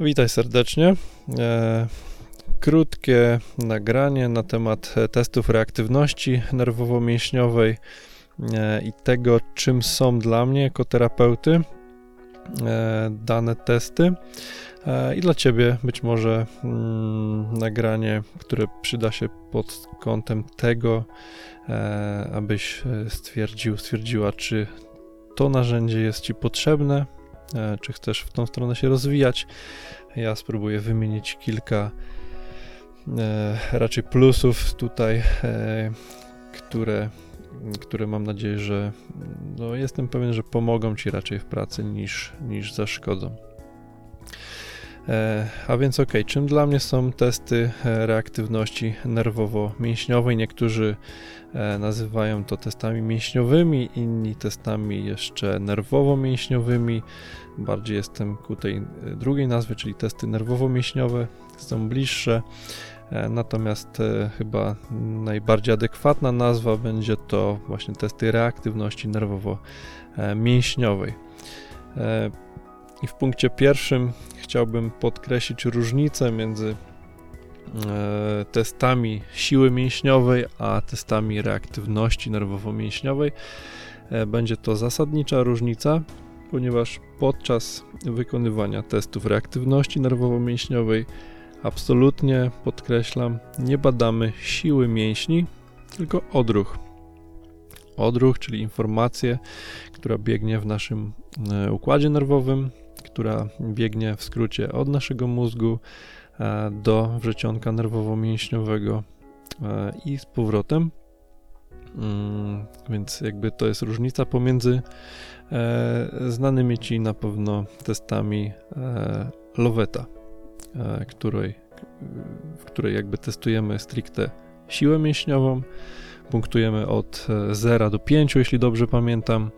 Witaj serdecznie. E, krótkie nagranie na temat testów reaktywności nerwowo-mięśniowej e, i tego, czym są dla mnie jako terapeuty e, dane testy. I dla Ciebie być może mm, nagranie, które przyda się pod kątem tego, abyś stwierdził, stwierdziła, czy to narzędzie jest Ci potrzebne, czy chcesz w tą stronę się rozwijać. Ja spróbuję wymienić kilka e, raczej plusów tutaj, e, które, które mam nadzieję, że no jestem pewien, że pomogą Ci raczej w pracy niż, niż zaszkodzą. A więc ok, czym dla mnie są testy reaktywności nerwowo-mięśniowej? Niektórzy nazywają to testami mięśniowymi, inni testami jeszcze nerwowo-mięśniowymi. Bardziej jestem ku tej e, drugiej nazwie, czyli testy nerwowo-mięśniowe, są bliższe. E, natomiast e, chyba najbardziej adekwatna nazwa będzie to właśnie testy reaktywności nerwowo-mięśniowej. I w punkcie pierwszym chciałbym podkreślić różnicę między testami siły mięśniowej a testami reaktywności nerwowo-mięśniowej. Będzie to zasadnicza różnica, ponieważ podczas wykonywania testów reaktywności nerwowo-mięśniowej absolutnie podkreślam, nie badamy siły mięśni, tylko odruch. Odruch, czyli informację, która biegnie w naszym e, układzie nerwowym, która biegnie w skrócie od naszego mózgu e, do wrzecionka nerwowo-mięśniowego e, i z powrotem. Mm, więc jakby to jest różnica pomiędzy E, znanymi ci na pewno testami Loveta, e, której, w której jakby testujemy stricte siłę mięśniową, punktujemy od 0 do 5, jeśli dobrze pamiętam.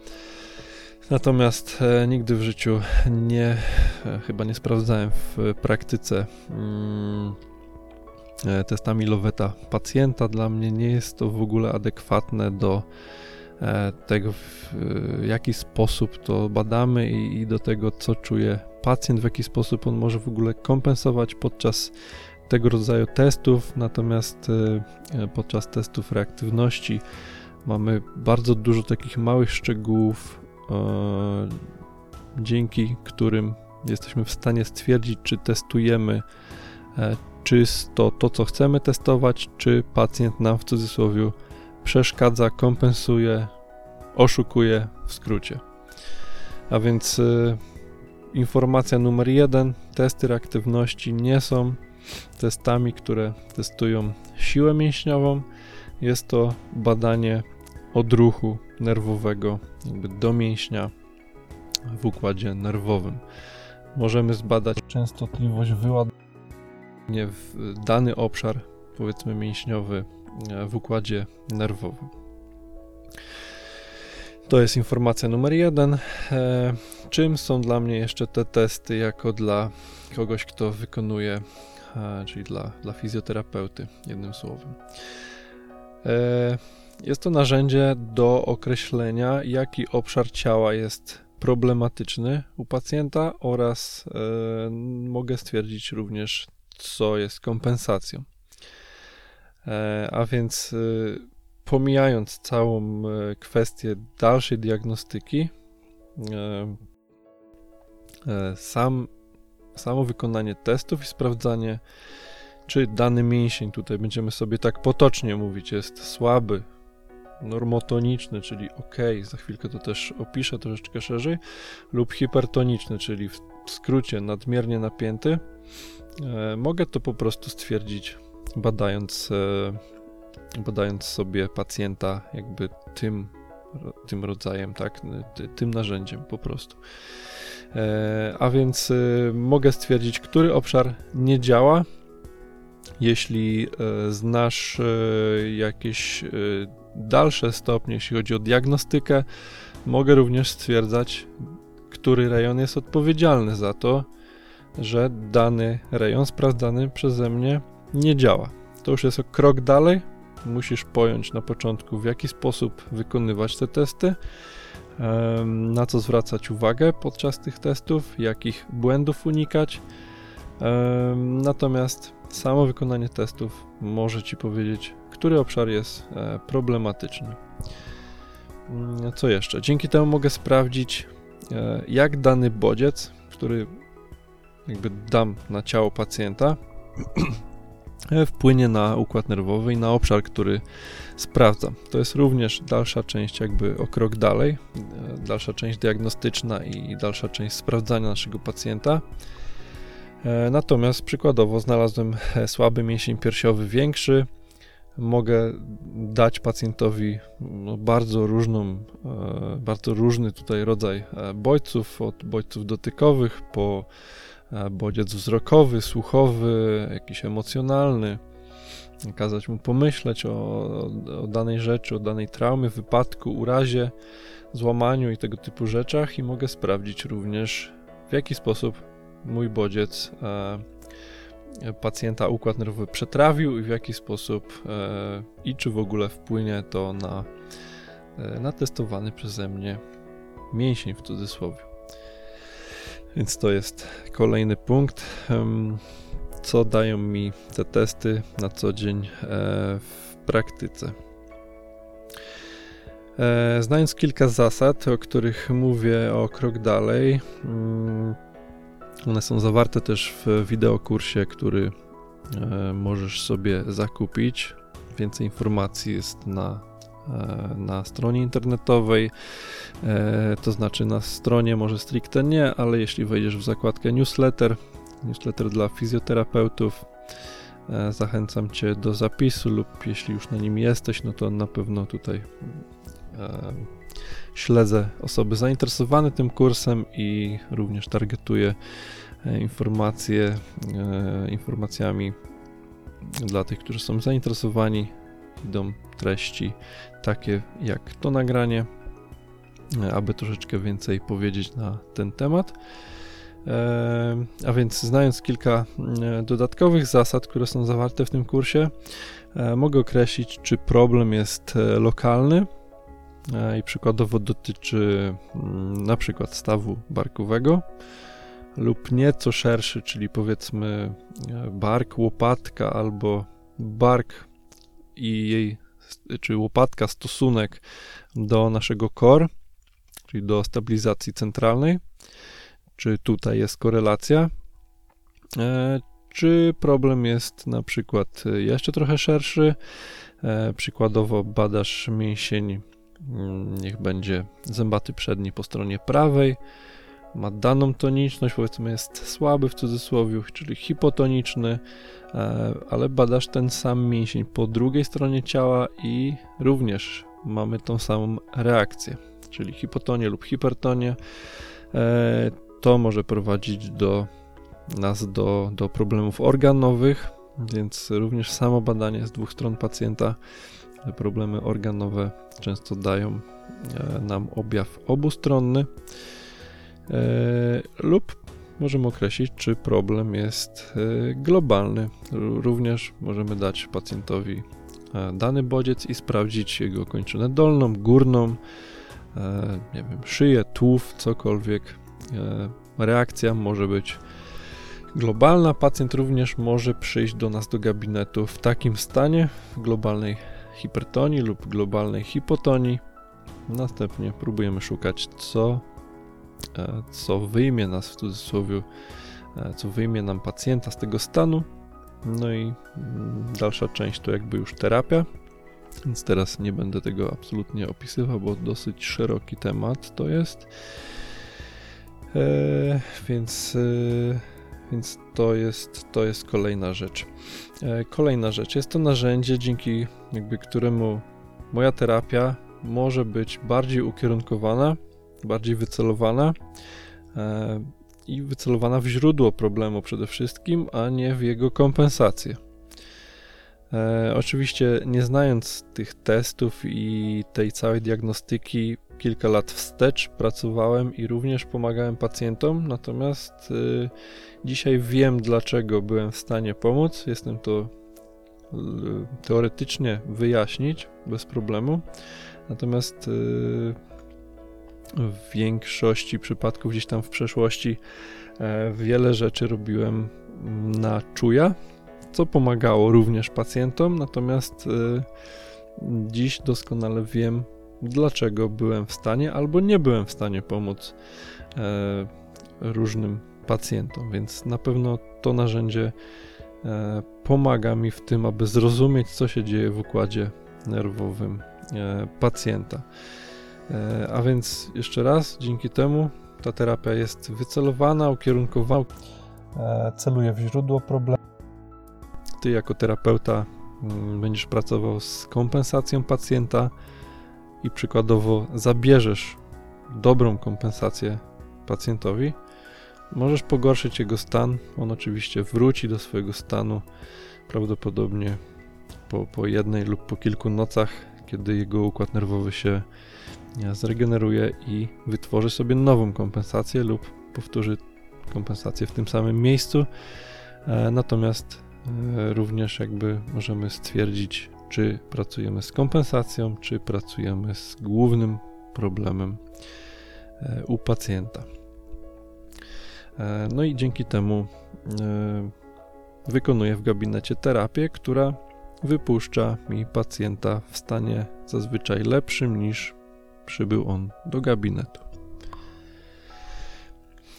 Natomiast nigdy w życiu nie, chyba nie sprawdzałem w praktyce mm, testami Loveta pacjenta. Dla mnie nie jest to w ogóle adekwatne do E, tego, w jaki sposób to badamy i, do tego, co czuje pacjent, w jaki sposób on może w ogóle kompensować podczas tego rodzaju testów. Natomiast e, podczas testów reaktywności mamy bardzo dużo takich małych szczegółów, e, dzięki którym jesteśmy w stanie stwierdzić, czy testujemy czysto to, co chcemy testować, czy pacjent nam w cudzysłowie przeszkadza, kompensuje, oszukuje w skrócie. A więc y, informacja numer jeden: testy reaktywności nie są testami, które testują siłę mięśniową. Jest to badanie odruchu nerwowego, jakby do mięśnia w układzie nerwowym. Możemy zbadać częstotliwość wyładowania w dany obszar, powiedzmy mięśniowy, E, w układzie nerwowym. To jest informacja numer jeden. E, czym są dla mnie jeszcze te testy, jako dla kogoś, kto wykonuje, e, czyli dla, dla fizjoterapeuty, jednym słowem. Jest to narzędzie do określenia, jaki obszar ciała jest problematyczny u pacjenta oraz mogę stwierdzić również, co jest kompensacją. E, a więc y, pomijając całą e, kwestię dalszej diagnostyki, sam, samo wykonanie testów i sprawdzanie, czy dany mięsień, tutaj będziemy sobie tak potocznie mówić, jest słaby, normotoniczny, czyli ok, za chwilkę to też opiszę troszeczkę szerzej, lub hipertoniczny, czyli w skrócie nadmiernie napięty, mogę to po prostu stwierdzić badając, e, badając sobie pacjenta jakby tym, tym rodzajem, tak, tym narzędziem po prostu. E, a więc e, mogę stwierdzić, który obszar nie działa. Jeśli znasz jakieś dalsze stopnie, jeśli chodzi o diagnostykę, mogę również stwierdzać, który rejon jest odpowiedzialny za to, że dany rejon sprawdzany przeze mnie nie działa. To już jest krok dalej. Musisz pojąć na początku, w jaki sposób wykonywać te testy, na co zwracać uwagę podczas tych testów, jakich błędów unikać, Natomiast samo wykonanie testów może Ci powiedzieć, który obszar jest e, problematyczny. Mm, co jeszcze? Dzięki temu mogę sprawdzić, e, jak dany bodziec, który jakby dam na ciało pacjenta, wpłynie na układ nerwowy i na obszar, który sprawdzam. To jest również dalsza część, jakby o krok dalej, e, dalsza część diagnostyczna i dalsza część sprawdzania naszego pacjenta. Natomiast przykładowo znalazłem słaby mięsień piersiowy większy. Mogę dać pacjentowi no, bardzo różną, bardzo różny tutaj rodzaj bodźców, od bodźców dotykowych po bodziec wzrokowy, słuchowy, jakiś emocjonalny, kazać mu pomyśleć o, o, danej rzeczy, o danej traumie, wypadku, urazie, złamaniu i tego typu rzeczach i mogę sprawdzić również w jaki sposób mój bodziec e, pacjenta układ nerwowy przetrawił i w jaki sposób e, i czy w ogóle wpłynie to na, e, na testowany przeze mnie mięsień w cudzysłowie. Więc to jest kolejny punkt. Co dają mi te testy na co dzień e, w praktyce? Znając kilka zasad, o których mówię o krok dalej, mm, one są zawarte też w wideokursie, który e, możesz sobie zakupić. Więcej informacji jest na E, na stronie internetowej, e, to znaczy na stronie może stricte nie, ale jeśli wejdziesz w zakładkę newsletter, newsletter dla fizjoterapeutów, zachęcam Cię do zapisu lub jeśli już na nim jesteś, no to na pewno tutaj śledzę osoby zainteresowane tym kursem i również targetuję informacje informacjami dla tych, którzy są zainteresowani idą treści takie jak to nagranie, e, aby troszeczkę więcej powiedzieć na ten temat. E, a więc, znając kilka e, dodatkowych zasad, które są zawarte w tym kursie, mogę określić, czy problem jest lokalny i przykładowo dotyczy mm, na przykład stawu barkowego lub nieco szerszy, czyli powiedzmy bark, łopatka albo bark i jej, czy łopatka stosunek do naszego core, czyli do stabilizacji centralnej, czy tutaj jest korelacja, e, czy problem jest na przykład jeszcze trochę szerszy, e, przykładowo badasz mięsień, niech będzie zębaty przedni po stronie prawej, ma daną toniczność, powiedzmy jest słaby w cudzysłowie, czyli hipotoniczny, e, ale badasz ten sam mięsień po drugiej stronie ciała i również mamy tą samą reakcję, czyli hipotonię lub hipertonię. E, to może prowadzić do nas do, do problemów organowych, więc również samo badanie z dwóch stron pacjenta, problemy organowe często dają e, nam objaw obustronny. E, lub możemy określić, czy problem jest e, globalny. Również możemy dać pacjentowi dany bodziec i sprawdzić jego kończynę dolną, górną, nie wiem, szyję, tułów, cokolwiek. Reakcja może być globalna. Pacjent również może przyjść do nas do gabinetu w takim stanie, w globalnej hipertonii lub globalnej hipotonii. Następnie próbujemy szukać, co E, co wyjmie nas w cudzysłowie, e, co wyjmie nam pacjenta z tego stanu. No i mm, dalsza część to jakby już terapia, więc teraz nie będę tego absolutnie opisywał, bo dosyć szeroki temat to jest. E, więc, e, więc to, jest, to jest kolejna rzecz. E, kolejna rzecz jest to narzędzie, dzięki jakby któremu moja terapia może być bardziej ukierunkowana bardziej wycelowana e, i wycelowana w źródło problemu przede wszystkim, a nie w jego kompensację. E, oczywiście, nie znając tych testów i tej całej diagnostyki, kilka lat wstecz pracowałem i również pomagałem pacjentom, natomiast y, dzisiaj wiem, dlaczego byłem w stanie pomóc. Jestem to teoretycznie wyjaśnić bez problemu. Natomiast y, w większości przypadków gdzieś tam w przeszłości e, wiele rzeczy robiłem na czuja, co pomagało również pacjentom, natomiast y, dziś doskonale wiem, dlaczego byłem w stanie albo nie byłem w stanie pomóc e, różnym pacjentom, więc na pewno to narzędzie pomaga mi w tym, aby zrozumieć, co się dzieje w układzie nerwowym e, pacjenta. A więc jeszcze raz, dzięki temu ta terapia jest wycelowana, ukierunkowana, celuje w źródło problemu. Ty, jako terapeuta, mm, będziesz pracował z kompensacją pacjenta i przykładowo zabierzesz dobrą kompensację pacjentowi, możesz pogorszyć jego stan. On oczywiście wróci do swojego stanu prawdopodobnie po, po jednej lub po kilku nocach, kiedy jego układ nerwowy się e, zregeneruje i wytworzy sobie nową kompensację lub powtórzy kompensację w tym samym miejscu. E, natomiast e, również jakby możemy stwierdzić, czy pracujemy z kompensacją, czy pracujemy z głównym problemem u pacjenta. No i dzięki temu wykonuję w gabinecie terapię, która wypuszcza mi pacjenta w stanie zazwyczaj lepszym niż przybył on do gabinetu.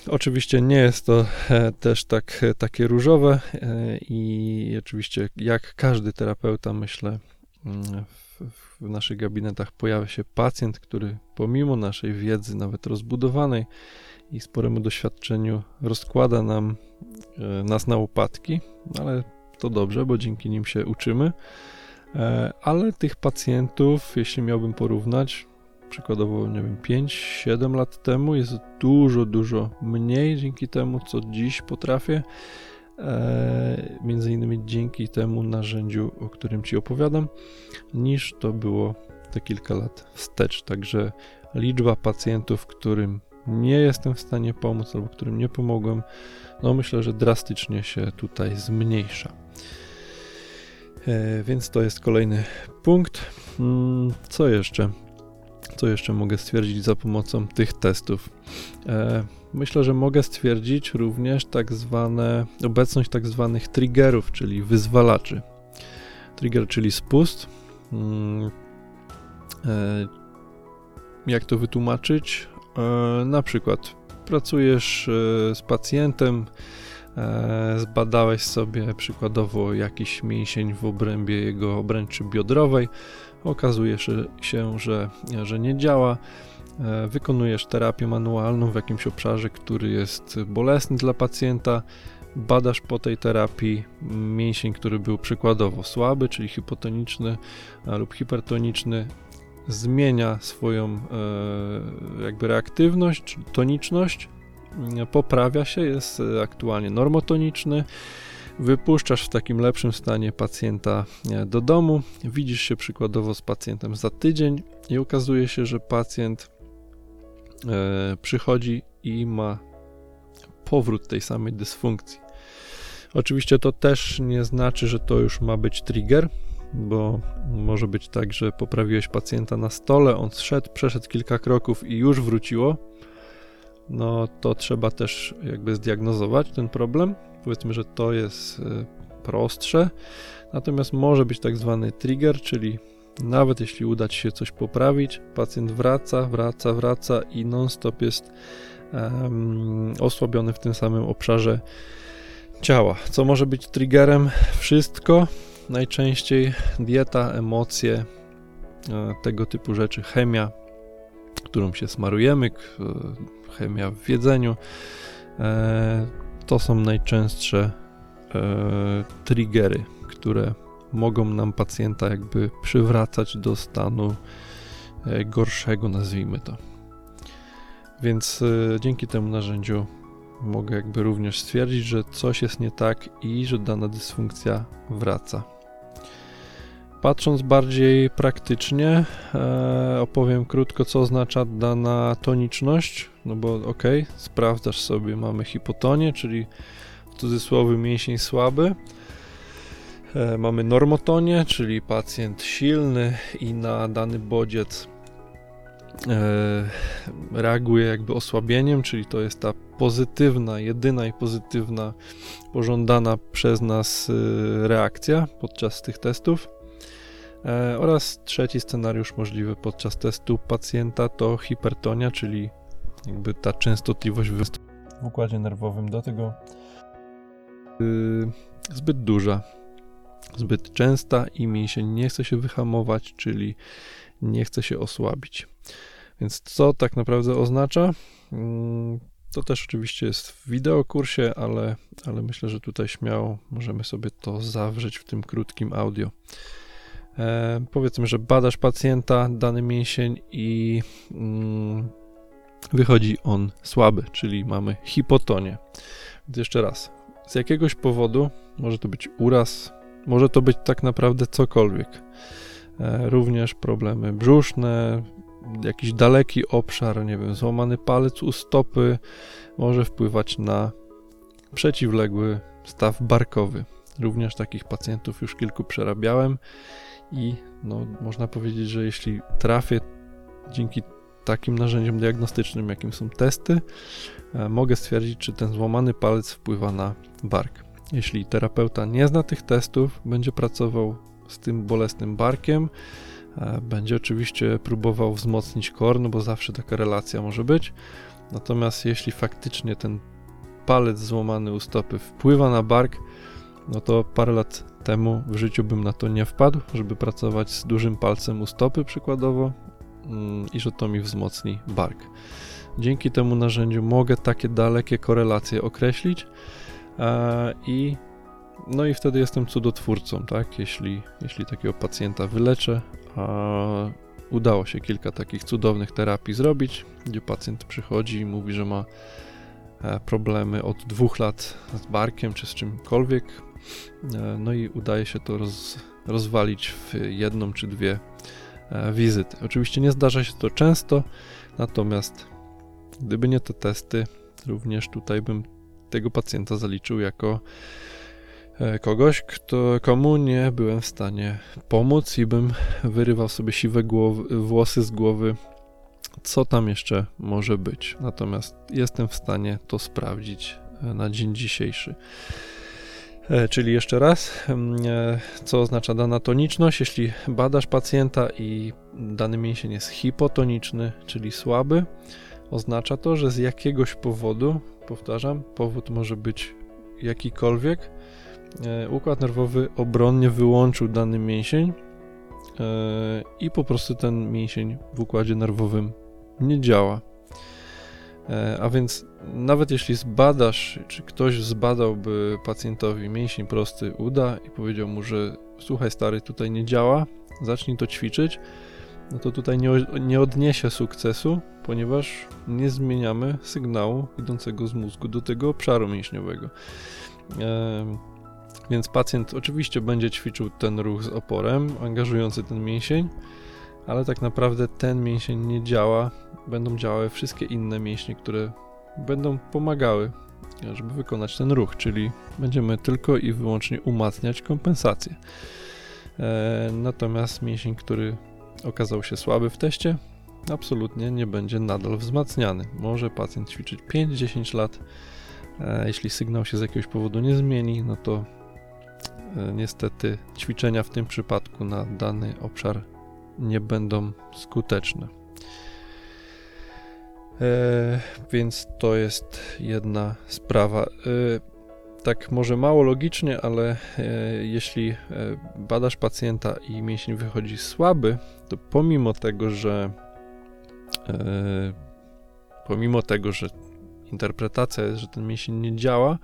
Oczywiście nie jest to e, też tak, e, takie różowe e, i oczywiście jak każdy terapeuta myślę mm, w, w naszych gabinetach pojawia się pacjent, który pomimo naszej wiedzy nawet rozbudowanej i sporemu doświadczeniu rozkłada nam nas na łopatki, ale to dobrze, bo dzięki nim się uczymy. Ale tych pacjentów, jeśli miałbym porównać, przykładowo, nie wiem, 5-7 lat temu jest dużo, dużo mniej dzięki temu, co dziś potrafię. E, między innymi dzięki temu narzędziu, o którym Ci opowiadam, niż to było te kilka lat wstecz. Także liczba pacjentów, którym nie jestem w stanie pomóc albo którym nie pomogłem, no myślę, że drastycznie się tutaj zmniejsza. E, więc to jest kolejny punkt. Mm, co jeszcze? Co jeszcze mogę stwierdzić za pomocą tych testów? E, myślę, że mogę stwierdzić również tak zwane, obecność tak zwanych triggerów, czyli wyzwalaczy. Trigger, czyli spust. Mm, e, jak to wytłumaczyć? E, na przykład pracujesz z pacjentem, zbadałeś sobie przykładowo jakiś mięsień w obrębie jego obręczy biodrowej, okazuje się, że, że nie działa. E, wykonujesz terapię manualną w jakimś obszarze, który jest bolesny dla pacjenta. Badasz po tej terapii mięsień, który był przykładowo słaby, czyli hipotoniczny lub hipertoniczny, zmienia swoją e, jakby reaktywność, toniczność, poprawia się, jest aktualnie normotoniczny wypuszczasz w takim lepszym stanie pacjenta e, do domu, widzisz się przykładowo z pacjentem za tydzień i okazuje się, że pacjent e, przychodzi i ma powrót tej samej dysfunkcji. Oczywiście to też nie znaczy, że to już ma być trigger, bo może być tak, że poprawiłeś pacjenta na stole, on zszedł, przeszedł kilka kroków i już wróciło. No to trzeba też jakby zdiagnozować ten problem Powiedzmy, że to jest e, prostsze. Natomiast może być tak zwany trigger, czyli nawet jeśli uda Ci się coś poprawić, pacjent wraca, wraca, wraca i non-stop jest um, osłabiony w tym samym obszarze ciała. Co może być triggerem? Wszystko. Najczęściej dieta, emocje, e, tego typu rzeczy, chemia, którą się smarujemy, e, chemia w jedzeniu to są najczęstsze e, triggery, które mogą nam pacjenta jakby przywracać do stanu e, gorszego, nazwijmy to. Więc e, dzięki temu narzędziu mogę jakby również stwierdzić, że coś jest nie tak i że dana dysfunkcja wraca. Patrząc bardziej praktycznie, e, opowiem krótko, co oznacza dana toniczność. No bo ok, sprawdzasz sobie, mamy hipotonię, czyli w cudzysłowie mięsień słaby. E, mamy normotonię, czyli pacjent silny i na dany bodziec reaguje jakby osłabieniem, czyli to jest ta pozytywna, jedyna i pozytywna, pożądana przez nas reakcja podczas tych testów. Oraz trzeci scenariusz możliwy podczas testu pacjenta to hipertonia, czyli jakby ta częstotliwość w układzie nerwowym do tego yy, zbyt duża, zbyt częsta i mięsień nie chce się wyhamować, czyli nie chce się osłabić. Więc co tak naprawdę oznacza? Mm, to też oczywiście jest w wideokursie, ale, ale myślę, że tutaj śmiało możemy sobie to zawrzeć w tym krótkim audio. E, powiedzmy, że badasz pacjenta, dany mięsień i mm, wychodzi on słaby, czyli mamy hipotonię. Więc jeszcze raz, z jakiegoś powodu, może to być uraz, może to być tak naprawdę cokolwiek. E, również problemy brzuszne, jakiś daleki obszar, nie wiem, złamany palec u stopy może wpływać na przeciwległy staw barkowy. Również takich pacjentów już kilku przerabiałem i no, można powiedzieć, że jeśli trafię dzięki takim narzędziem diagnostycznym, jakim są testy, e, mogę stwierdzić, czy ten złamany palec wpływa na bark. Jeśli terapeuta nie zna tych testów, będzie pracował z tym bolesnym barkiem, e, będzie oczywiście próbował wzmocnić korn, bo zawsze taka relacja może być. Natomiast jeśli faktycznie ten palec złamany u stopy wpływa na bark, no to parę lat temu w życiu bym na to nie wpadł, żeby pracować z dużym palcem u stopy przykładowo, Mm, i że to mi wzmocni bark. Dzięki temu narzędziu mogę takie dalekie korelacje określić e, i no i wtedy jestem cudotwórcą, tak? Jeśli, jeśli takiego pacjenta wyleczę, a udało się kilka takich cudownych terapii zrobić, gdzie pacjent przychodzi i mówi, że ma e, problemy od dwóch lat z barkiem czy z czymkolwiek, e, no i udaje się to roz, rozwalić w jedną czy dwie E, wizyty. Oczywiście nie zdarza się to często, natomiast gdyby nie te testy, również tutaj bym tego pacjenta zaliczył jako kogoś, kto, komu nie byłem w stanie pomóc i bym wyrywał sobie siwe głowy, włosy z głowy, co tam jeszcze może być. Natomiast jestem w stanie to sprawdzić e, na dzień dzisiejszy. E, czyli jeszcze raz, e, co oznacza dana toniczność? Jeśli badasz pacjenta i dany mięsień jest hipotoniczny, czyli słaby, oznacza to, że z jakiegoś powodu, powtarzam, powód może być jakikolwiek, e, układ nerwowy obronnie wyłączył dany mięsień i po prostu ten mięsień w układzie nerwowym nie działa. E, a więc nawet jeśli zbadasz, czy ktoś zbadałby pacjentowi mięsień prosty uda i powiedział mu, że słuchaj stary, tutaj nie działa, zacznij to ćwiczyć, no to tutaj nie, nie odniesie sukcesu, ponieważ nie zmieniamy sygnału idącego z mózgu do tego obszaru mięśniowego. E, więc pacjent oczywiście będzie ćwiczył ten ruch z oporem, angażujący ten mięsień, ale tak naprawdę ten mięsień nie działa, będą działały wszystkie inne mięśnie, które będą pomagały, żeby wykonać ten ruch, czyli będziemy tylko i wyłącznie umacniać kompensację. E, natomiast mięsień, który okazał się słaby w teście, absolutnie nie będzie nadal wzmacniany. Może pacjent ćwiczyć 5-10 lat. E, jeśli sygnał się z jakiegoś powodu nie zmieni, no to niestety ćwiczenia w tym przypadku na dany obszar nie będą skuteczne. E, więc to jest jedna sprawa. E, tak może mało logicznie, ale e, jeśli e, badasz pacjenta i mięsień wychodzi słaby, to pomimo tego, że e, pomimo tego, że interpretacja jest, że ten mięsień nie działa,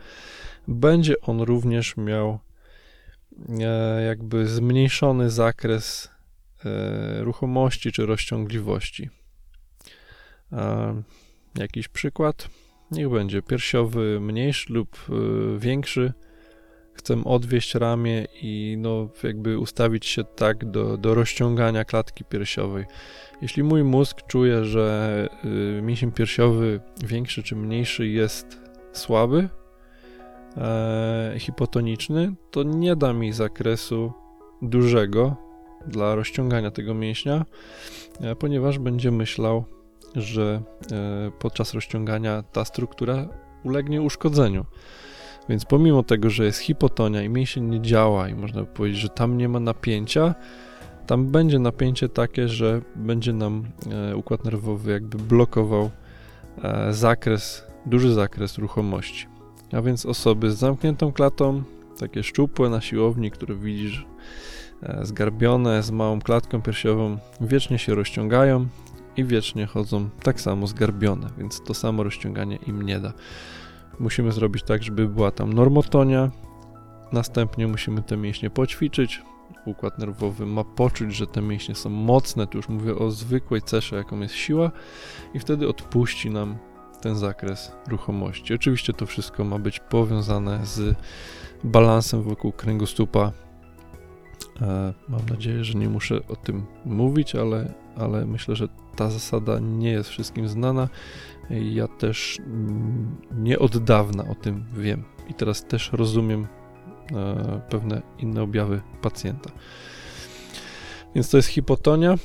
będzie on również miał e, jakby zmniejszony zakres E, ruchomości czy rozciągliwości. Jakiś przykład? Niech będzie piersiowy mniejszy lub e, większy. Chcę odwieść ramię i no, jakby ustawić się tak do, do rozciągania klatki piersiowej. Jeśli mój mózg czuje, że e, mięsień piersiowy większy czy mniejszy jest słaby, e, hipotoniczny, to nie da mi zakresu dużego dla rozciągania tego mięśnia, ponieważ będzie myślał, że podczas rozciągania ta struktura ulegnie uszkodzeniu. Więc pomimo tego, że jest hipotonia i mięsień nie działa i można by powiedzieć, że tam nie ma napięcia, tam będzie napięcie takie, że będzie nam e, układ nerwowy jakby blokował e, zakres, duży zakres ruchomości. A więc osoby z zamkniętą klatą, takie szczupłe na siłowni, które widzisz e, zgarbione, z małą klatką piersiową, wiecznie się rozciągają i wiecznie chodzą tak samo zgarbione, więc to samo rozciąganie im nie da. Musimy zrobić tak, żeby była tam normotonia. Następnie musimy te mięśnie poćwiczyć. Układ nerwowy ma poczuć, że te mięśnie są mocne. Tu już mówię o zwykłej cesze, jaką jest siła, i wtedy odpuści nam ten zakres ruchomości. Oczywiście to wszystko ma być powiązane z balansem wokół kręgosłupa. E, mam nadzieję, że nie muszę o tym mówić, ale, ale myślę, że ta zasada nie jest wszystkim znana. Ja też nie od dawna o tym wiem i teraz też rozumiem e, pewne inne objawy pacjenta. Więc to jest hipotonia.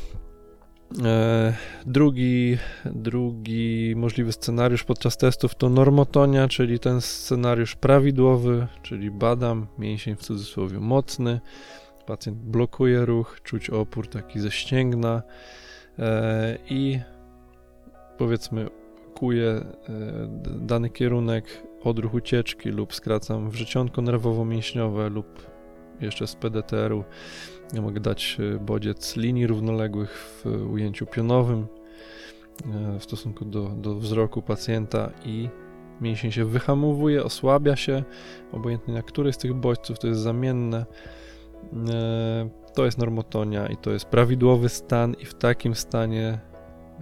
E, drugi, drugi możliwy scenariusz podczas testów to normotonia, czyli ten scenariusz prawidłowy, czyli badam mięsień w cudzysłowie mocny, pacjent blokuje ruch, czuć opór taki ze ścięgna e, i powiedzmy kieruję e, dany kierunek, odruch ucieczki lub skracam wrzecionko nerwowo-mięśniowe lub jeszcze z PDTR-u ja mogę dać e, bodziec linii równoległych w ujęciu pionowym e, w stosunku do, do wzroku pacjenta i mięsień się wyhamowuje, osłabia się, obojętnie na który z tych bodźców to jest zamienne. To jest normotonia i to jest prawidłowy stan i w takim stanie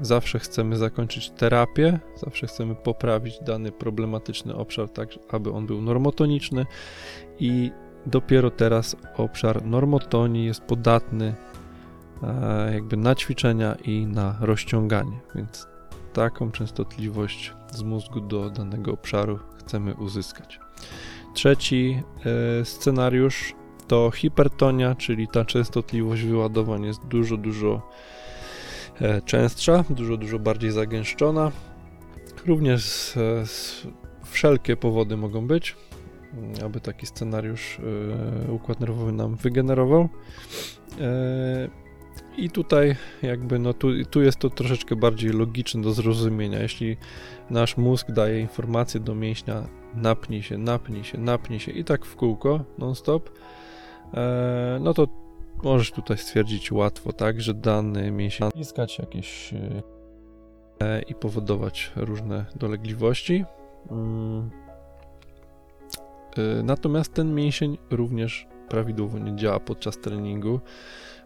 Zawsze chcemy zakończyć terapię, zawsze chcemy poprawić dany problematyczny obszar, tak aby on był normotoniczny i dopiero teraz obszar normotonii jest podatny e, jakby na ćwiczenia i na rozciąganie, więc taką częstotliwość z mózgu do danego obszaru chcemy uzyskać. Trzeci e, scenariusz to hipertonia, czyli ta częstotliwość wyładowań jest dużo, dużo E, częstsza, dużo, dużo bardziej zagęszczona. Również z, z, wszelkie powody mogą być, aby taki scenariusz y, układ nerwowy nam wygenerował. Y, I tutaj jakby no tu, tu jest to troszeczkę bardziej logiczne do zrozumienia. Jeśli nasz mózg daje informację do mięśnia napnij się, napnij się, napnij się i tak w kółko non-stop, no to możesz tutaj stwierdzić łatwo, tak, że dany mięsień naciskać jakieś e, i powodować różne dolegliwości. E, natomiast ten mięsień również prawidłowo nie działa podczas treningu,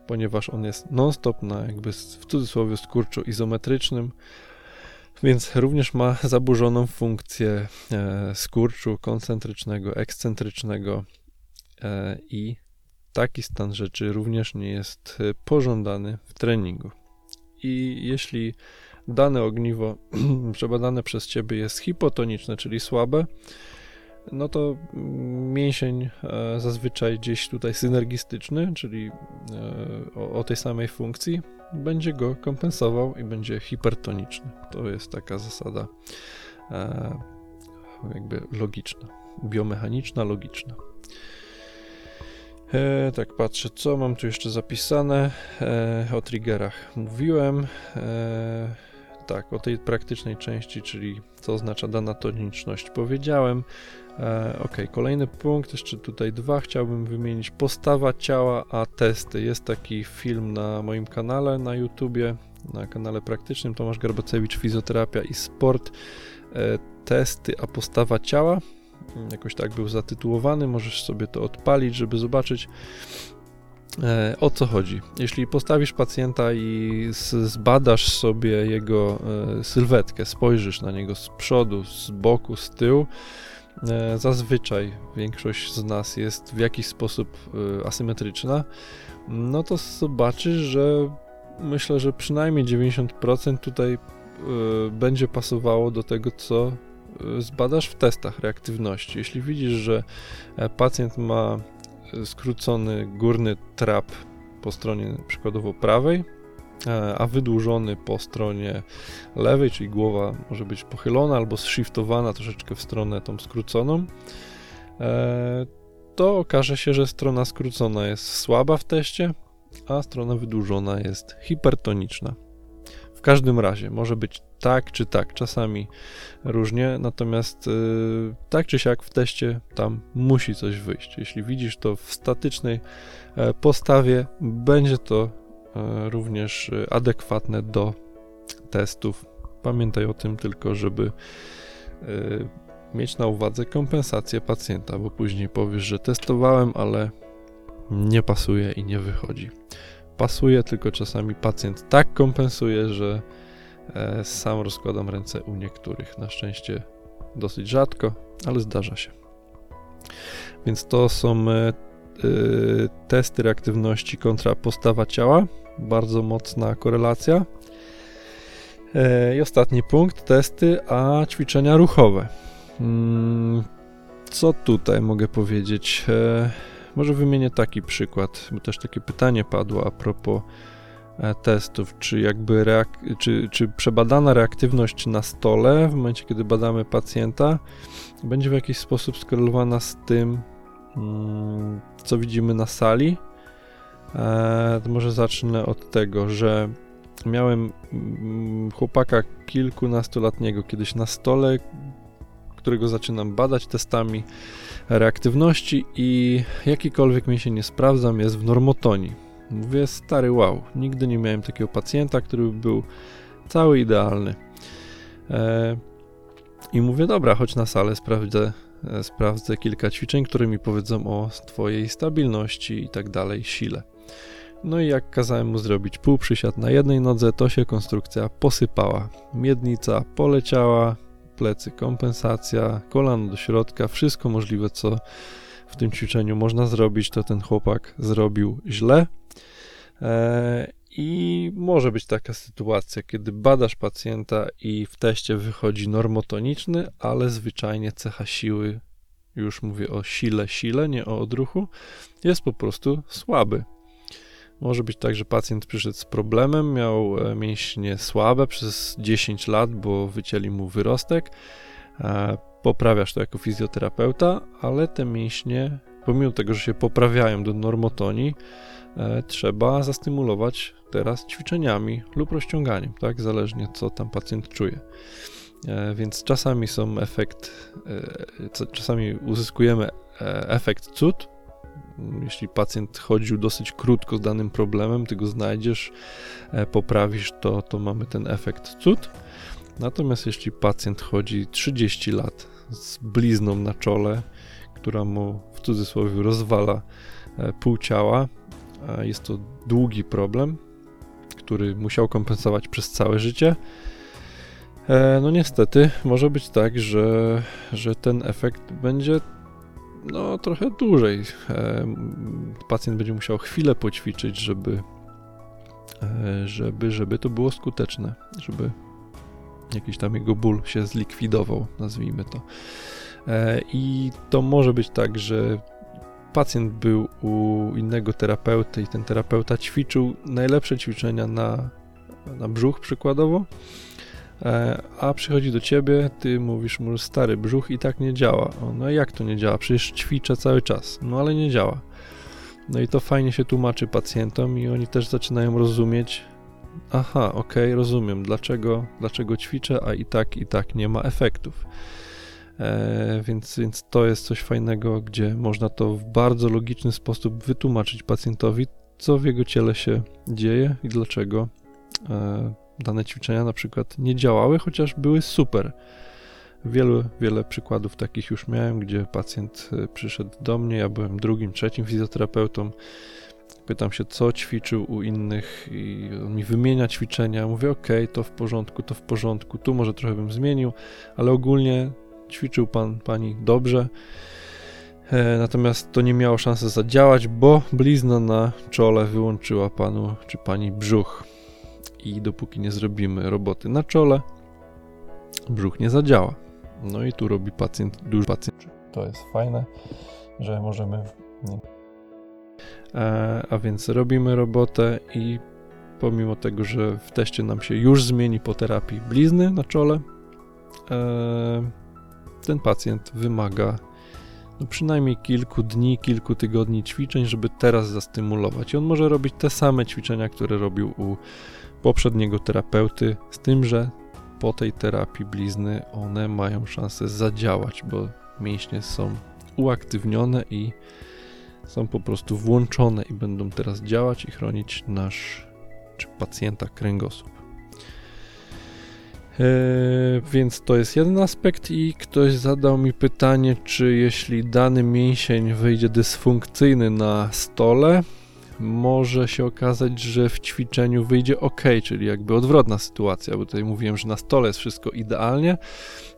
ponieważ on jest non-stop na jakby w cudzysłowie skurczu izometrycznym, więc również ma zaburzoną funkcję e, skurczu koncentrycznego, ekscentrycznego i taki stan rzeczy również nie jest e, pożądany w treningu. I jeśli dane ogniwo przebadane przez ciebie jest hipotoniczne, czyli słabe, no to mięsień e, zazwyczaj gdzieś tutaj synergistyczny, czyli e, o, o tej samej funkcji, będzie go kompensował i będzie hipertoniczny. To jest taka zasada jakby logiczna, biomechaniczna, logiczna. E, tak patrzę, co mam tu jeszcze zapisane. E, o triggerach mówiłem. E, tak, o tej praktycznej części, czyli co oznacza dana toniczność, powiedziałem. E, ok, kolejny punkt, jeszcze tutaj dwa chciałbym wymienić. Postawa ciała, a testy. Jest taki film na moim kanale na YouTubie, na kanale praktycznym Tomasz Garbacewicz, Fizjoterapia i Sport. E, testy, a postawa ciała jakoś tak był zatytułowany, możesz sobie to odpalić, żeby zobaczyć e, o co chodzi. Jeśli postawisz pacjenta i zbadasz sobie jego sylwetkę, spojrzysz na niego z przodu, z boku, z tyłu, zazwyczaj większość z nas jest w jakiś sposób asymetryczna, no to zobaczysz, że myślę, że przynajmniej 90% tutaj będzie pasowało do tego, co zbadasz w testach reaktywności. Jeśli widzisz, że e, pacjent ma e, skrócony górny trap po stronie przykładowo prawej, e, a wydłużony po stronie lewej, czyli głowa może być pochylona albo shiftowana troszeczkę w stronę tą skróconą, e, to okaże się, że strona skrócona jest słaba w teście, a strona wydłużona jest hipertoniczna. W każdym razie może być tak czy tak, czasami różnie, natomiast yy, tak czy siak w teście tam musi coś wyjść. Jeśli widzisz to w statycznej e, postawie, będzie to e, również e, adekwatne do testów. Pamiętaj o tym tylko, żeby mieć na uwadze kompensację pacjenta, bo później powiesz, że testowałem, ale nie pasuje i nie wychodzi. Pasuje, tylko czasami pacjent tak kompensuje, że e, sam rozkładam ręce u niektórych. Na szczęście dosyć rzadko, ale zdarza się. Więc to są e, testy reaktywności kontra postawa ciała. Bardzo mocna korelacja. I ostatni punkt, testy, a ćwiczenia ruchowe. Mm, co tutaj mogę powiedzieć? E, może wymienię taki przykład, bo też takie pytanie padło a propos e, testów, czy jakby reak- czy, czy przebadana reaktywność na stole w momencie, kiedy badamy pacjenta, będzie w jakiś sposób skorelowana z tym, co widzimy na sali. E, to może zacznę od tego, że miałem mm, chłopaka kilkunastolatniego kiedyś na stole, którego zaczynam badać testami reaktywności i jakikolwiek mi się nie sprawdzam jest w normotonii. Mówię, stary wow, nigdy nie miałem takiego pacjenta, który był cały idealny. E, I mówię, dobra, chodź na salę, sprawdzę, sprawdzę kilka ćwiczeń, które mi powiedzą o twojej stabilności i tak dalej, sile. No i jak kazałem mu zrobić pół przysiad na jednej nodze, to się konstrukcja posypała. Miednica poleciała, plecy, kompensacja, kolano do środka, wszystko możliwe, co w tym ćwiczeniu można zrobić, to ten chłopak zrobił źle. E, I może być taka sytuacja, kiedy badasz pacjenta i w teście wychodzi normotoniczny, ale zwyczajnie cecha siły, już mówię o sile, sile, nie o odruchu, jest po prostu słaby. Może być tak, że pacjent przyszedł z problemem, miał e, mięśnie słabe przez 10 lat, bo wycięli mu wyrostek. E, poprawiasz to jako fizjoterapeuta, ale te mięśnie, pomimo tego, że się poprawiają do normotonii, trzeba zastymulować teraz ćwiczeniami lub rozciąganiem, tak? Zależnie co tam pacjent czuje. Więc czasami są efekt, czasami uzyskujemy efekt cud, jeśli pacjent chodził dosyć krótko z danym problemem, ty go znajdziesz, e, poprawisz, to, to mamy ten efekt cud. Natomiast jeśli pacjent chodzi 30 lat z blizną na czole, która mu w cudzysłowie rozwala e, pół ciała, jest to długi problem, który musiał kompensować przez całe życie. E, no niestety może być tak, że, że ten efekt będzie no, trochę dłużej. E, pacjent będzie musiał chwilę poćwiczyć, żeby, e, żeby, żeby to było skuteczne, żeby jakiś tam jego ból się zlikwidował, nazwijmy to. I to może być tak, że pacjent był u innego terapeuty i ten terapeuta ćwiczył najlepsze ćwiczenia na, na brzuch przykładowo, E, a przychodzi do ciebie, ty mówisz mu, stary brzuch i tak nie działa. O, no jak to nie działa? Przecież ćwiczę cały czas. No ale nie działa. No i to fajnie się tłumaczy pacjentom i oni też zaczynają rozumieć, aha, okej, okay, rozumiem, dlaczego, dlaczego ćwiczę, a i tak, i tak nie ma efektów. E, więc, więc to jest coś fajnego, gdzie można to w bardzo logiczny sposób wytłumaczyć pacjentowi, co w jego ciele się dzieje i dlaczego e, dane ćwiczenia na przykład nie działały, chociaż były super. Wielu, wiele przykładów takich już miałem, gdzie pacjent e, przyszedł do mnie, ja byłem drugim, trzecim fizjoterapeutą. Pytam się, co ćwiczył u innych, i on mi wymienia ćwiczenia. Mówię, ok, to w porządku, to w porządku, tu może trochę bym zmienił, ale ogólnie ćwiczył pan, pani dobrze. E, natomiast to nie miało szansy zadziałać, bo blizna na czole wyłączyła panu czy pani brzuch i dopóki nie zrobimy roboty na czole, brzuch nie zadziała. No i tu robi pacjent duży pacjent. To jest fajne, że możemy. E, a więc robimy robotę i pomimo tego, że w teście nam się już zmieni po terapii blizny na czole, e, ten pacjent wymaga no przynajmniej kilku dni, kilku tygodni ćwiczeń, żeby teraz zastymulować. I on może robić te same ćwiczenia, które robił u poprzedniego terapeuty, z tym, że po tej terapii blizny one mają szansę zadziałać, bo mięśnie są uaktywnione i są po prostu włączone i będą teraz działać i chronić nasz czy pacjenta kręgosłup. E, więc to jest jeden aspekt i ktoś zadał mi pytanie, czy jeśli dany mięsień wyjdzie dysfunkcyjny na stole, może się okazać, że w ćwiczeniu wyjdzie ok, czyli jakby odwrotna sytuacja, bo tutaj mówiłem, że na stole jest wszystko idealnie,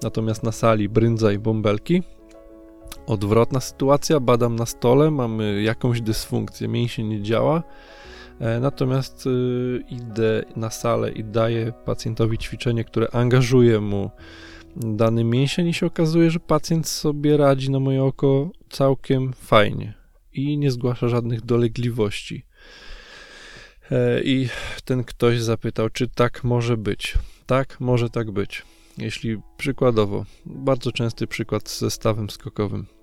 natomiast na sali brędza i bąbelki. Odwrotna sytuacja, badam na stole, mamy jakąś dysfunkcję, mięsień nie działa, natomiast y, idę na salę i daję pacjentowi ćwiczenie, które angażuje mu dany mięsień i się okazuje, że pacjent sobie radzi na moje oko całkiem fajnie i nie zgłasza żadnych dolegliwości. E, I ten ktoś zapytał, czy tak może być. Tak, może tak być. Jeśli przykładowo, bardzo częsty przykład z zestawem skokowym.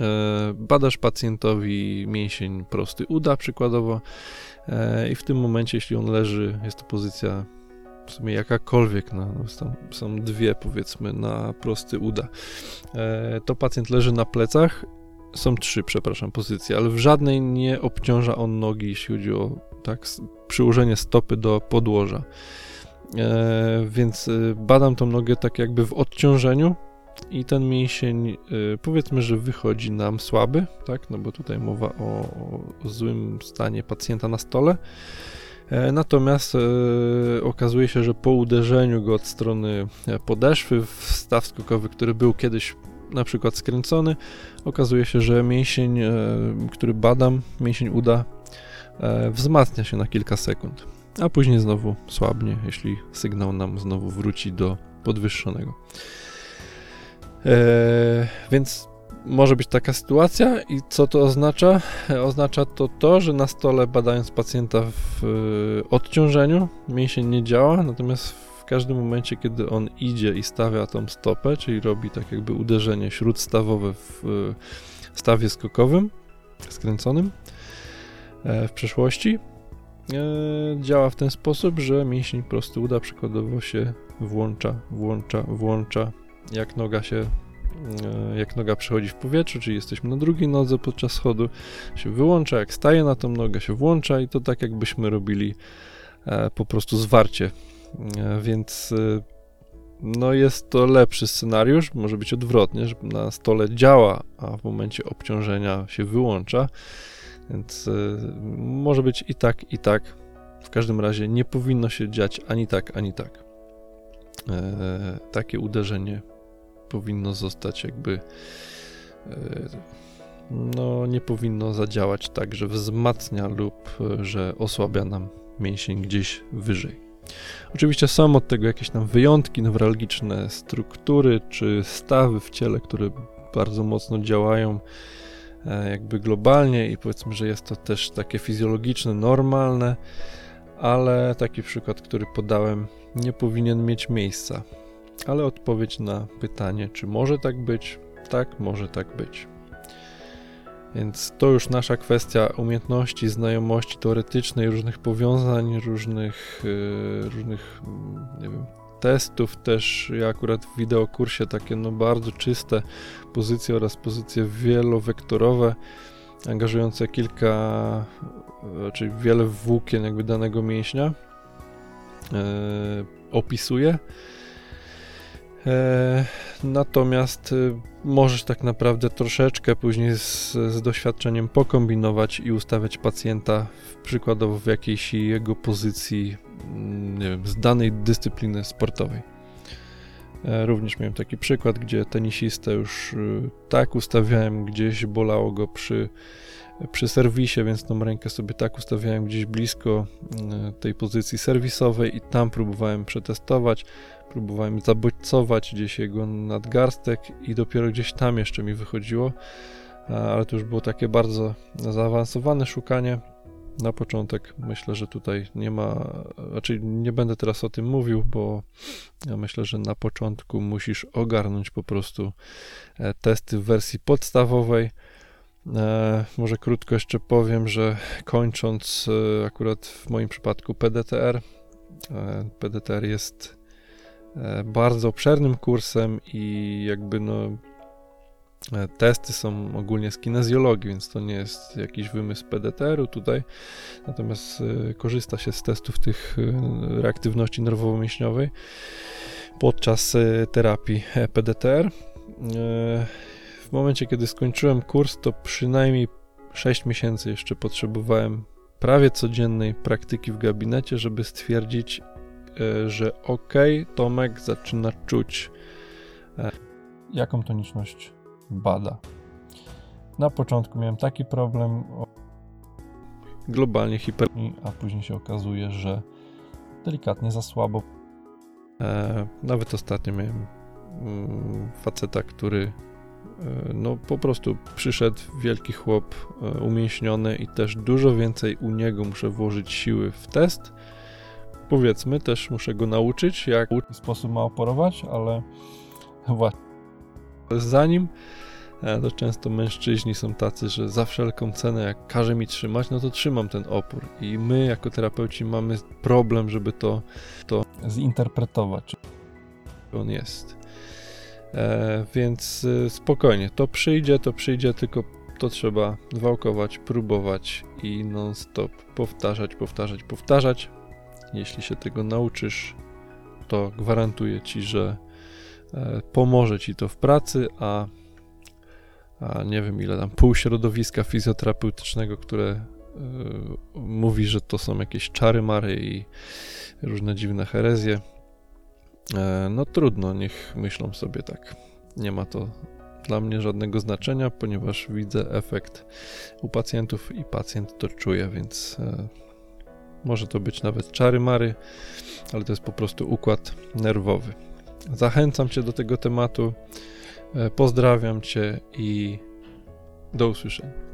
E, badasz pacjentowi mięsień prosty uda przykładowo e, i w tym momencie, jeśli on leży, jest to pozycja w sumie jakakolwiek, no, no są dwie powiedzmy na prosty uda, e, to pacjent leży na plecach, są trzy, przepraszam, pozycje, ale w żadnej nie obciąża on nogi, jeśli chodzi o tak, przyłożenie stopy do podłoża. Więc badam tą nogę tak jakby w odciążeniu, i ten mięsień y, powiedzmy, że wychodzi nam słaby, tak, no bo tutaj mowa o, o złym stanie pacjenta na stole. E, natomiast e, okazuje się, że po uderzeniu go od strony e, podeszwy w staw skokowy, który był kiedyś na przykład skręcony, okazuje się, że mięsień, który badam, mięsień uda, wzmacnia się na kilka sekund, a później znowu słabnie, jeśli sygnał nam znowu wróci do podwyższonego. E, więc może być taka sytuacja i co to oznacza? Oznacza to to, że na stole badając pacjenta w e, odciążeniu mięsień nie działa, natomiast w każdym momencie, kiedy on idzie i stawia tą stopę, czyli robi tak jakby uderzenie śródstawowe w e, stawie skokowym, skręconym w przeszłości, działa w ten sposób, że mięsień prosty uda przykładowo się włącza, włącza, włącza jak noga się e, jak noga przechodzi w powietrzu, czyli jesteśmy na drugiej nodze podczas schodu, się wyłącza, jak staje na tą nogę się włącza i to tak jakbyśmy robili e, po prostu zwarcie. E, więc no jest to lepszy scenariusz, może być odwrotnie, że na stole działa, a w momencie obciążenia się wyłącza. Więc może być i tak, i tak. W każdym razie nie powinno się dziać ani tak, ani tak. takie uderzenie powinno zostać jakby e, no nie powinno zadziałać tak, że wzmacnia lub e, że osłabia nam mięsień gdzieś wyżej. Oczywiście są od tego jakieś tam wyjątki, newralgiczne struktury czy stawy w ciele, które bardzo mocno działają e, jakby globalnie i powiedzmy, że jest to też takie fizjologiczne, normalne, ale taki przykład, który podałem, nie powinien mieć miejsca ale odpowiedź na pytanie, czy może tak być, tak, może tak być. Więc to już nasza kwestia umiejętności, znajomości teoretycznej, różnych powiązań, różnych, yy, różnych nie wiem, testów też. Ja akurat w wideokursie takie no bardzo czyste pozycje oraz pozycje wielowektorowe, angażujące kilka, czyli wiele włókien jakby danego mięśnia yy, opisuję natomiast y, możesz tak naprawdę troszeczkę później z, z, doświadczeniem pokombinować i ustawiać pacjenta przykładowo w jakiejś jego pozycji, mm, nie wiem, z danej dyscypliny sportowej. E, również miałem taki przykład, gdzie tenisistę już y, tak ustawiałem, gdzieś bolało go przy, przy serwisie, więc tą rękę sobie tak ustawiałem gdzieś blisko y, tej pozycji serwisowej i tam próbowałem przetestować próbowałem zabodźcować gdzieś jego nadgarstek i dopiero gdzieś tam jeszcze mi wychodziło, ale to już było takie bardzo zaawansowane szukanie na początek myślę, że tutaj nie ma, raczej nie będę teraz o tym mówił, bo ja myślę, że na początku musisz ogarnąć po prostu e, testy w wersji podstawowej. E, może krótko jeszcze powiem, że kończąc e, akurat w moim przypadku PDTR, PDTR jest bardzo obszernym kursem i jakby no E, testy są ogólnie z kinezjologii, więc to nie jest jakiś wymysł PDTR-u tutaj. Natomiast e, korzysta się z testów tych e, reaktywności nerwowo-mięśniowej podczas terapii PDTR. W momencie, kiedy skończyłem kurs, to przynajmniej 6 miesięcy jeszcze potrzebowałem prawie codziennej praktyki w gabinecie, żeby stwierdzić, że ok, Tomek zaczyna czuć jaką toniczność bada. Na początku miałem taki problem globalnie hiper, a później się okazuje, że delikatnie za słabo. E, nawet ostatnio miałem mm, faceta, który e, no po prostu przyszedł wielki chłop e, umięśniony i też dużo więcej u niego muszę włożyć siły w test. Powiedzmy, też muszę go nauczyć, jak sposób ma oporować, ale właśnie zanim E, to często mężczyźni są tacy, że za wszelką cenę, jak każe mi trzymać, no to trzymam ten opór. I my, jako terapeuci, mamy problem, żeby to, to zinterpretować, on jest. E, więc e, spokojnie, to przyjdzie, to przyjdzie, tylko to trzeba wałkować, próbować i non-stop powtarzać, powtarzać, powtarzać. Jeśli się tego nauczysz, to gwarantuję ci, że e, pomoże ci to w pracy, a a nie wiem ile tam, pół środowiska fizjoterapeutycznego, które y, mówi, że to są jakieś czary mary i różne dziwne herezje. E, no trudno, niech myślą sobie tak. Nie ma to dla mnie żadnego znaczenia, ponieważ widzę efekt u pacjentów i pacjent to czuje, więc e, może to być nawet czary mary, ale to jest po prostu układ nerwowy. Zachęcam Cię do tego tematu. E, pozdrawiam Cię i do usłyszenia.